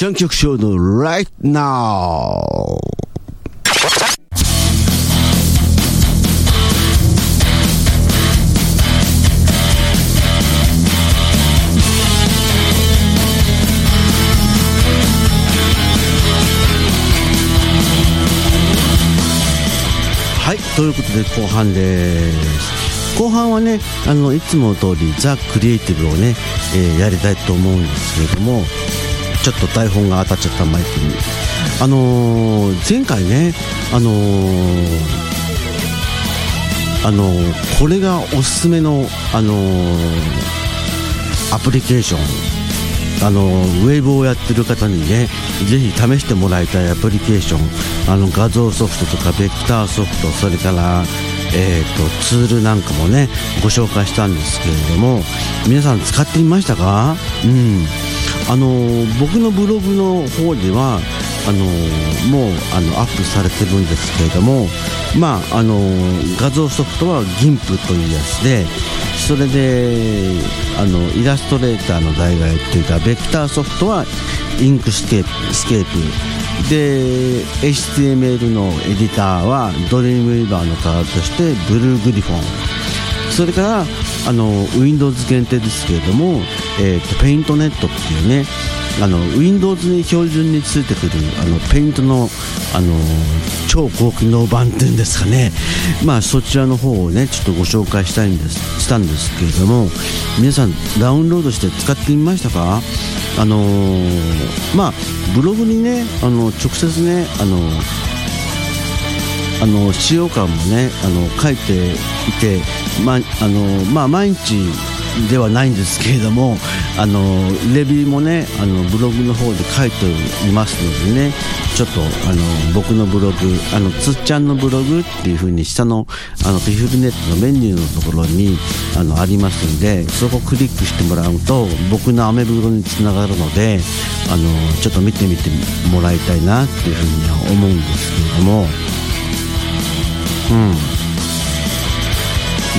ちゃん曲ショーの Right Now はいということで後半です。後半はねあのいつも通りザ・クリエイティブをね、えーやりたいと思うんですけれどもちょっと台本が当たっちゃったマイクに。あのー前回ねあのーあのーこれがおすすめのあのーアプリケーションあのウェブをやってる方にねぜひ試してもらいたいアプリケーションあの画像ソフトとかベクターソフトそれから、えー、とツールなんかもねご紹介したんですけれども皆さん使ってみましたか？うんあの僕のブログの方ではあのもうあのアップされてるんですけれどもまああの画像ソフトは GIMP というやつでそれであのイラストレーターの代替っていうかベクターソフトは Inkscape スケープ。で HTML のエディターは Dreamweaver の代わりとして BlueGriffon。それからあの Windows 限定ですけれども、えー、と PaintNet っていうねあの Windows に標準についてくるあの Paint のあの超高機能版っていうんですかね。まあそちらの方をねちょっとご紹介したいんですしたんですけれども皆さんダウンロードして使ってみましたか？あのーまあブログにねあの直接ねあのあの使用感もねあの書いていて、まあのまあ、毎日ではないんですけれどもあのレビューもねあのブログの方で書いていますのでねちょっとあの僕のブログあのつっちゃんのブログっていう風に下のあのピフルネットのメニューのところにあのありますんでそこをクリックしてもらうと僕のアメブロにつながるのであのちょっと見てみてもらいたいなっていう風には思うんですけれども。う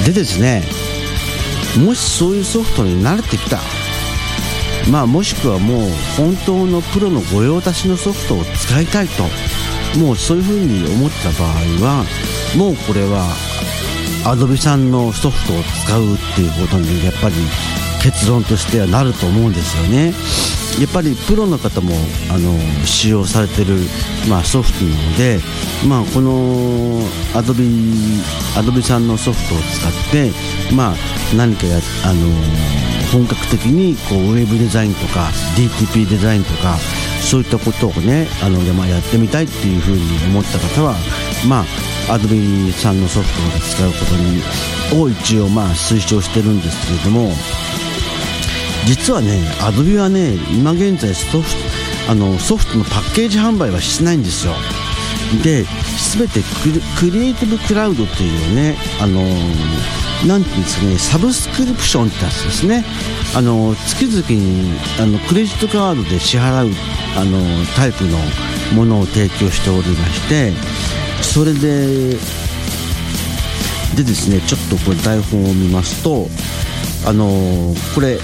ん、でですねもしそういうソフトに慣れてきた。まあもしくはもう本当のプロの御用達のソフトを使いたいと。もうそういうふうに思った場合はもうこれは Adobe さんのソフトを使うっていうことにやっぱり結論としてはなると思うんですよね。やっぱりプロの方もあの使用されてる、まあ、ソフトなので、まあ、この Adobe, Adobe さんのソフトを使って、まあ、何かやあの本格的にこうウェブデザインとか DTP デザインとかそういったことをねあの、まあ、やってみたいっていうふうに思った方は、まあ、Adobe さんのソフトを使うことにを一応まあ推奨してるんですけれども実はね、アドビはね、今現在ソフトあのソフトのパッケージ販売はしてないんですよ。で、すべてクリクリエイティブクラウドっていうね、あのなんていうんですかね、サブスクリプションってやつですね。あの月々にあのクレジットカードで支払うあのタイプのものを提供しておりまして、それで、でですね、ちょっとこれ台本を見ますと、あのこれ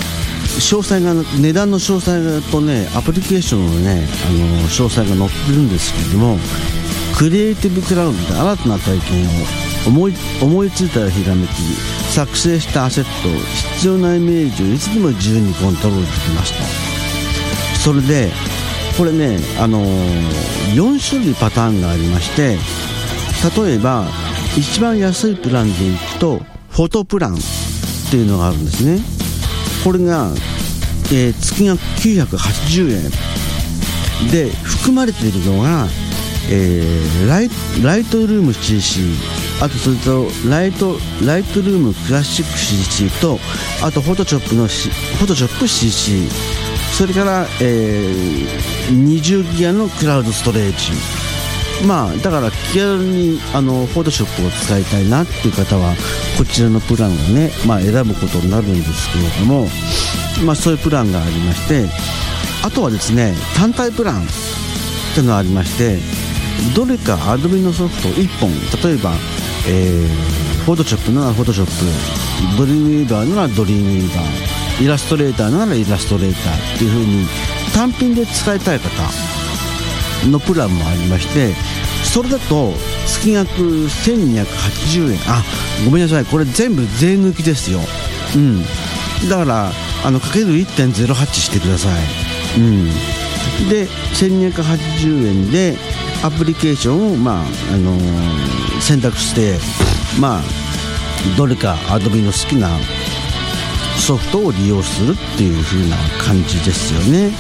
詳細が値段の詳細とねアプリケーションのねあの詳細が載ってるんですけどもクリエイティブクラウドで新たな体験を思い思いついたらひらめき作成したアセット必要なイメージをいつでも自由にコントロールできますとそれでこれねあの4種類パターンがありまして例えば一番安いプランでいくとフォトプランっていうのがあるんですね。これが、えー月額980円。で含まれているのが、えーライライトルーム CC あとそれとライトライトルームクラシック CC とあとフォトショップの、C、フォトショップ CC それから、えー20ギガのクラウドストレージ。まあだから気軽にあのフォトショップを使いたいなっていう方はこちらのプランをね、まあ、選ぶことになるんですけれども、まあ、そういうプランがありましてあとはですね単体プランっていうのがありましてどれか Adobe のソフト1本例えば、えー、フォトショップならフォトショップドリームウィーバーならドリームウィーバーイラストレーターならイラストレーターっていう風に単品で使いたい方のプランもありましてそれだと月額1280円。あごめんなさい。これ全部税抜きですよ。うん。だからあのかける1.08してください。うん。で1280円でアプリケーションを、まああのー、選択してまあどれか Adobe の好きなソフトを利用するっていう風な感じですよね。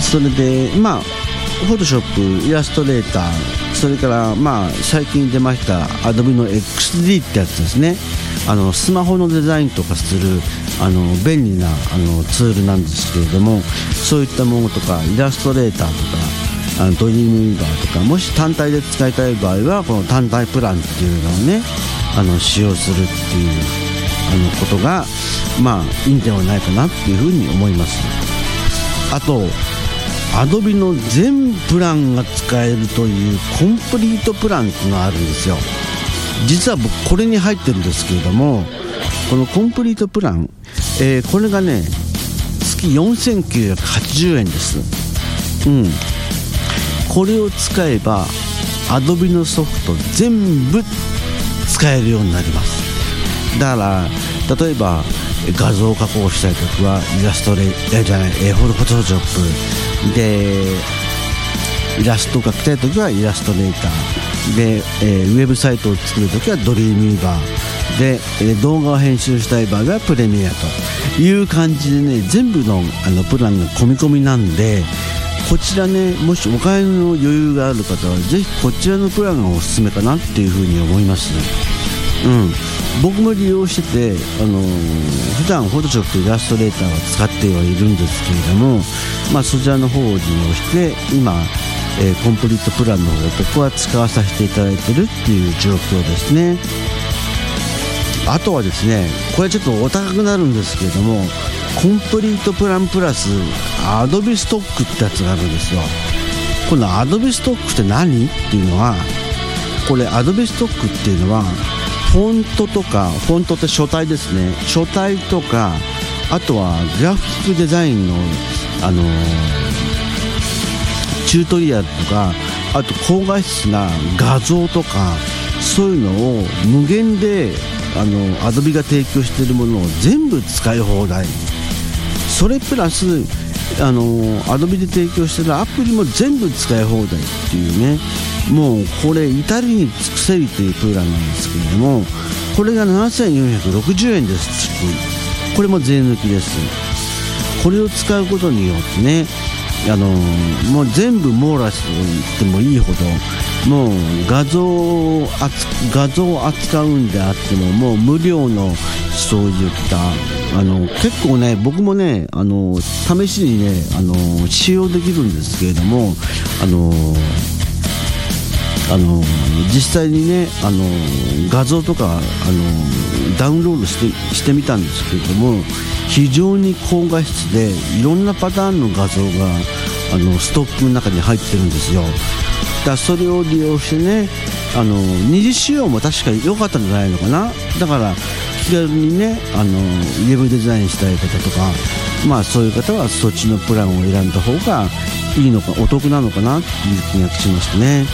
それでまあフォトショップイラストレーターそれからまあ最近出ました Adobe の XD ってやつですね。あのスマホのデザインとかするあの便利なあのツールなんですけれどもそういったものとかイラストレーターとかあのドリームウィーバーとかもし単体で使いたい場合はこの単体プランっていうのをねあの使用するっていうあのことがまあいいんではないかなっていうふうに思います。あとアドビの全プランが使えるというコンプリートプランがあるんですよ。実は僕これに入ってるんですけれどもこのコンプリートプラン、えー、これがね月4980円です。うん。これを使えば Adobe のソフト全部使えるようになります。だから例えば画像加工したい時はイラストレーじゃないえフォトショップでイラストを描きたい時はイラストレーター。で、えー、ウェブサイトを作る時はドリームイーバー。で、えー、動画を編集したい場合はプレミアと。いう感じでね全部のあのプランが込み込みなんでこちらねもしお金の余裕がある方はぜひこちらのプランがおすすめかなっていうふうに思いますうん。僕も利用してて、あのー、普段フォトショップイラストレーターは使ってはいるんですけれども、まあ、そちらの方を利用して今、えー、コンプリートプランの方を僕は使わさせていただいてるっていう状況ですね。あとはですねこれちょっとお高くなるんですけれどもコンプリートプランプラスアドビストックってやつがあるんですよ。このアドビストックって何？っていうのはこれアドビストックっていうのはフォントとかフォントって書体ですね。書体とかあとはグラフィックデザインのあのチュートリアルとかあと高画質な画像とかそういうのを無限であのアドビが提供しているものを全部使い放題。それプラスあのアドビで提供しているアプリも全部使い放題っていうね。もうこれ至りに尽くせりというプランなんですけれどもこれが7460円です。これも税抜きです。これを使うことによってねあのもう全部網羅して言ってもいいほどもう画像を画像を扱うんであってももう無料のそういったあの結構ね僕もねあの試しにねあの使用できるんですけれどもあのあの実際にねあの画像とかあのダウンロードしてしてみたんですけれども非常に高画質でいろんなパターンの画像があのストックの中に入ってるんですよ。だからそれを利用してねあの二次使用も確かに良かったんじゃないのかな。だから気軽にねあのウェブデザインしたい方とかまあそういう方はそっちのプランを選んだ方がいいのかお得なのかなっていう気がしましたね。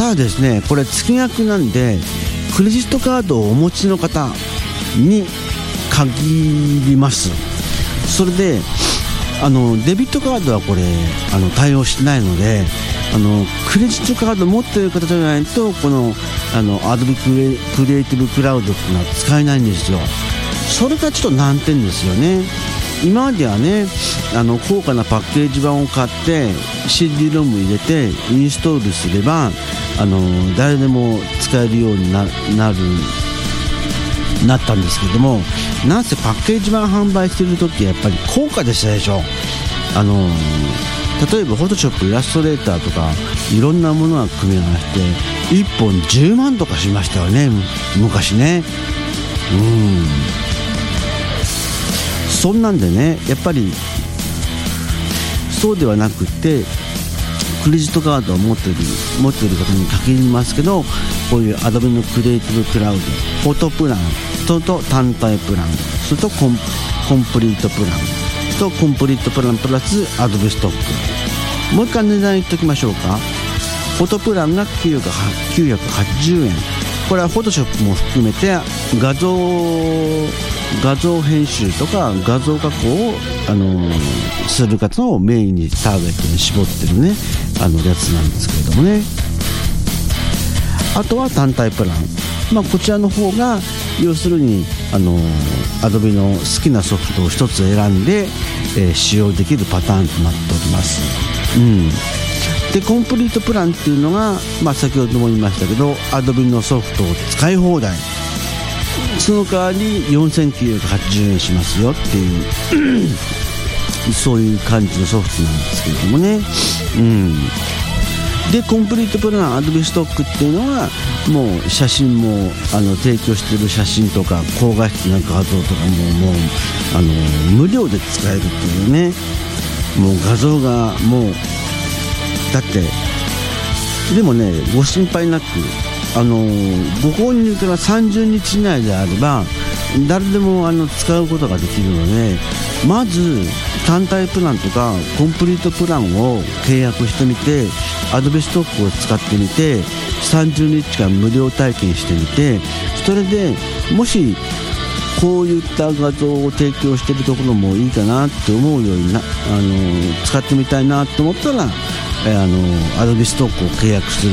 ただですねこれ月額なんでクレジットカードをお持ちの方に限ります。それであのデビットカードはこれあの対応してないのであのクレジットカード持っている方じゃないとこのあの Adobe クリエイティブクラウドっていうのは使えないんですよ。それがちょっと難点ですよね。今まではねあの高価なパッケージ版を買って CD ロム入れてインストールすればあの誰でも使えるようにななるなったんですけどもなんせパッケージ版販売してる時はやっぱり高価でしたでしょ。あの例えばフォトショップイラストレーターとかいろんなものが組み合わせて1本10万とかしましたよね昔ね。うん。そんなんでねやっぱりそうではなくてクレジットカードを持ってる持ってる方に限りますけどこういう Adobe のクリエイティブクラウドフォトプランとと単体プランそれとコンプリートプランとコンプリートプランプラスアドビストックもう一回値段言っておきましょうか。フォトプランが980円。これはフォトショップも含めて画像画像編集とか画像加工を、あのー、する方をメインにターゲットに絞ってるねあのやつなんですけれどもね。あとは単体プラン、まあ、こちらの方が要するにあのー、アドビの好きなソフトを1つ選んで、えー、使用できるパターンとなっております、うん、でコンプリートプランっていうのが、まあ、先ほども言いましたけどアドビのソフトを使い放題。その代わり4980円しますよっていうそういう感じのソフトなんですけれどもね。うん。でコンプリートプランアドビストックっていうのはもう写真もあの提供してる写真とか高画質な画像とかももうあの無料で使えるっていうね。もう画像がもうだってでもねご心配なくあのご購入から30日以内であれば誰でもあの使うことができるのでまず単体プランとかコンプリートプランを契約してみてアドビストックを使ってみて30日間無料体験してみてそれでもしこういった画像を提供しているところもいいかなって思うようになあの使ってみたいなと思ったらえあのアドビストックを契約する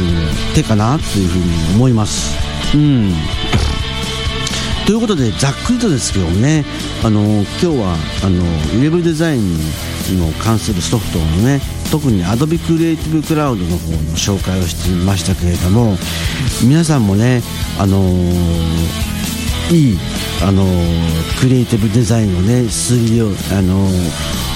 手かなというふうに思います。うんということでざっくりとですけどねあの今日はあのウェブデザインの関するソフトのね特に Adobe Creative Cloud の方の紹介をしてみましたけれども皆さんもねあのいいあのクリエイティブデザインをね推理をあの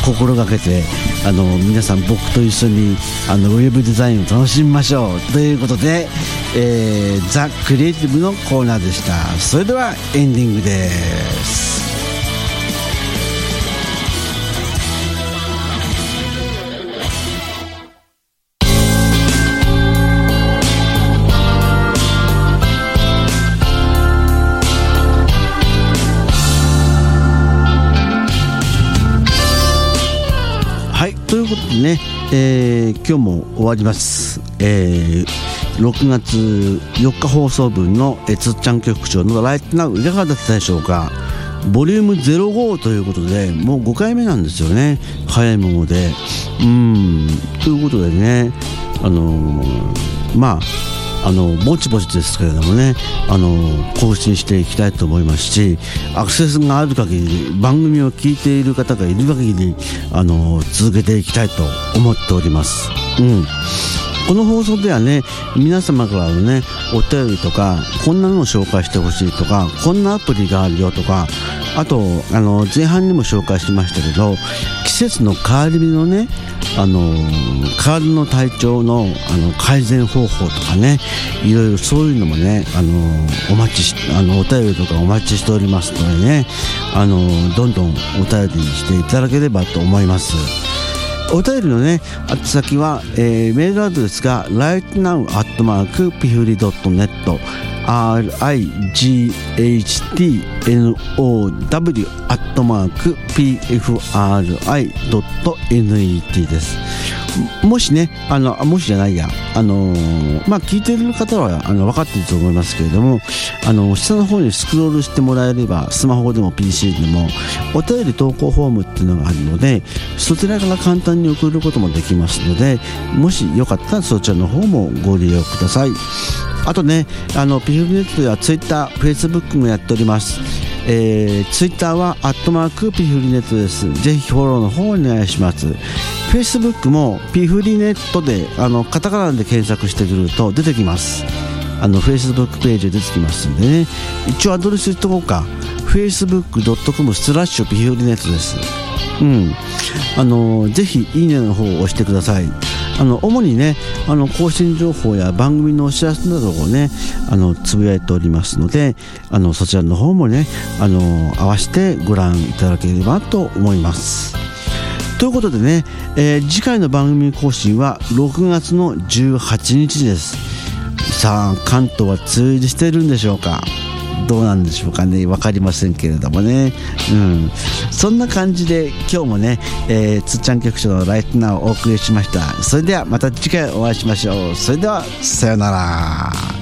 心がけてあの皆さん僕と一緒にあのウェブデザインを楽しみましょうということで、えー、ザ・クリエイティブのコーナーでした。それではエンディングです。ということでね、えー、今日も終わります、えー、6月4日放送分の、えつっちゃん局長のライトナウいかがだったでしょうか？ボリューム05ということでもう5回目なんですよね。早いもので。うん。ということでねあのー、まああのぼちぼちですけれどもねあの更新していきたいと思いますしアクセスがある限り番組を聞いている方がいる限りあの続けていきたいと思っております。うんこの放送ではね皆様からのねお便りとかこんなのを紹介してほしいとかこんなアプリがあるよとかあとあの前半にも紹介しましたけど季節の変わり目のねあの体の体調のあの改善方法とかねいろいろそういうのもねあのお待ちあのお便りとかお待ちしておりますのでねあのどんどんお便りにしていただければと思います。お便りのね、宛先は、えー、メールアドレスが rightnow.pifuri.net rightnow.pfri.net です。もしね、あの、もしじゃないや、あの、まあ、聞いてる方は、あの、分かってると思いますけれども、あの、下の方にスクロールしてもらえれば、スマホでも PC でも、お便り投稿フォームっていうのがあるので、そちらから簡単に送ることもできますので、もしよかったらそちらの方もご利用ください。あとね、あの、ピフルネットでは Twitter、Facebook もやっております。えー、Twitter は、アットマークピフリネットです。ぜひフォローの方お願いします。Facebook もピフリネットで、あの、カタカナで検索してくると出てきます。あの、Facebook ページで出てきますんでね。一応アドレス言っとこうか。facebook.com スラッシュピフリネットです。うん。あの、ぜひ、いいねの方を押してください。あの主にねあの更新情報や番組のお知らせなどをねあのつぶやいておりますのであのそちらの方もねあの合わせてご覧いただければと思います。ということでね、えー、次回の番組更新は6月の18日です。さあ関東は梅雨入りしてるんでしょうか？どうなんでしょうかね。分かりませんけれどもね、うん、そんな感じで今日もね、えー、つっちゃん局長のライトナーをお送りしました。それではまた次回お会いしましょう。それではさようなら。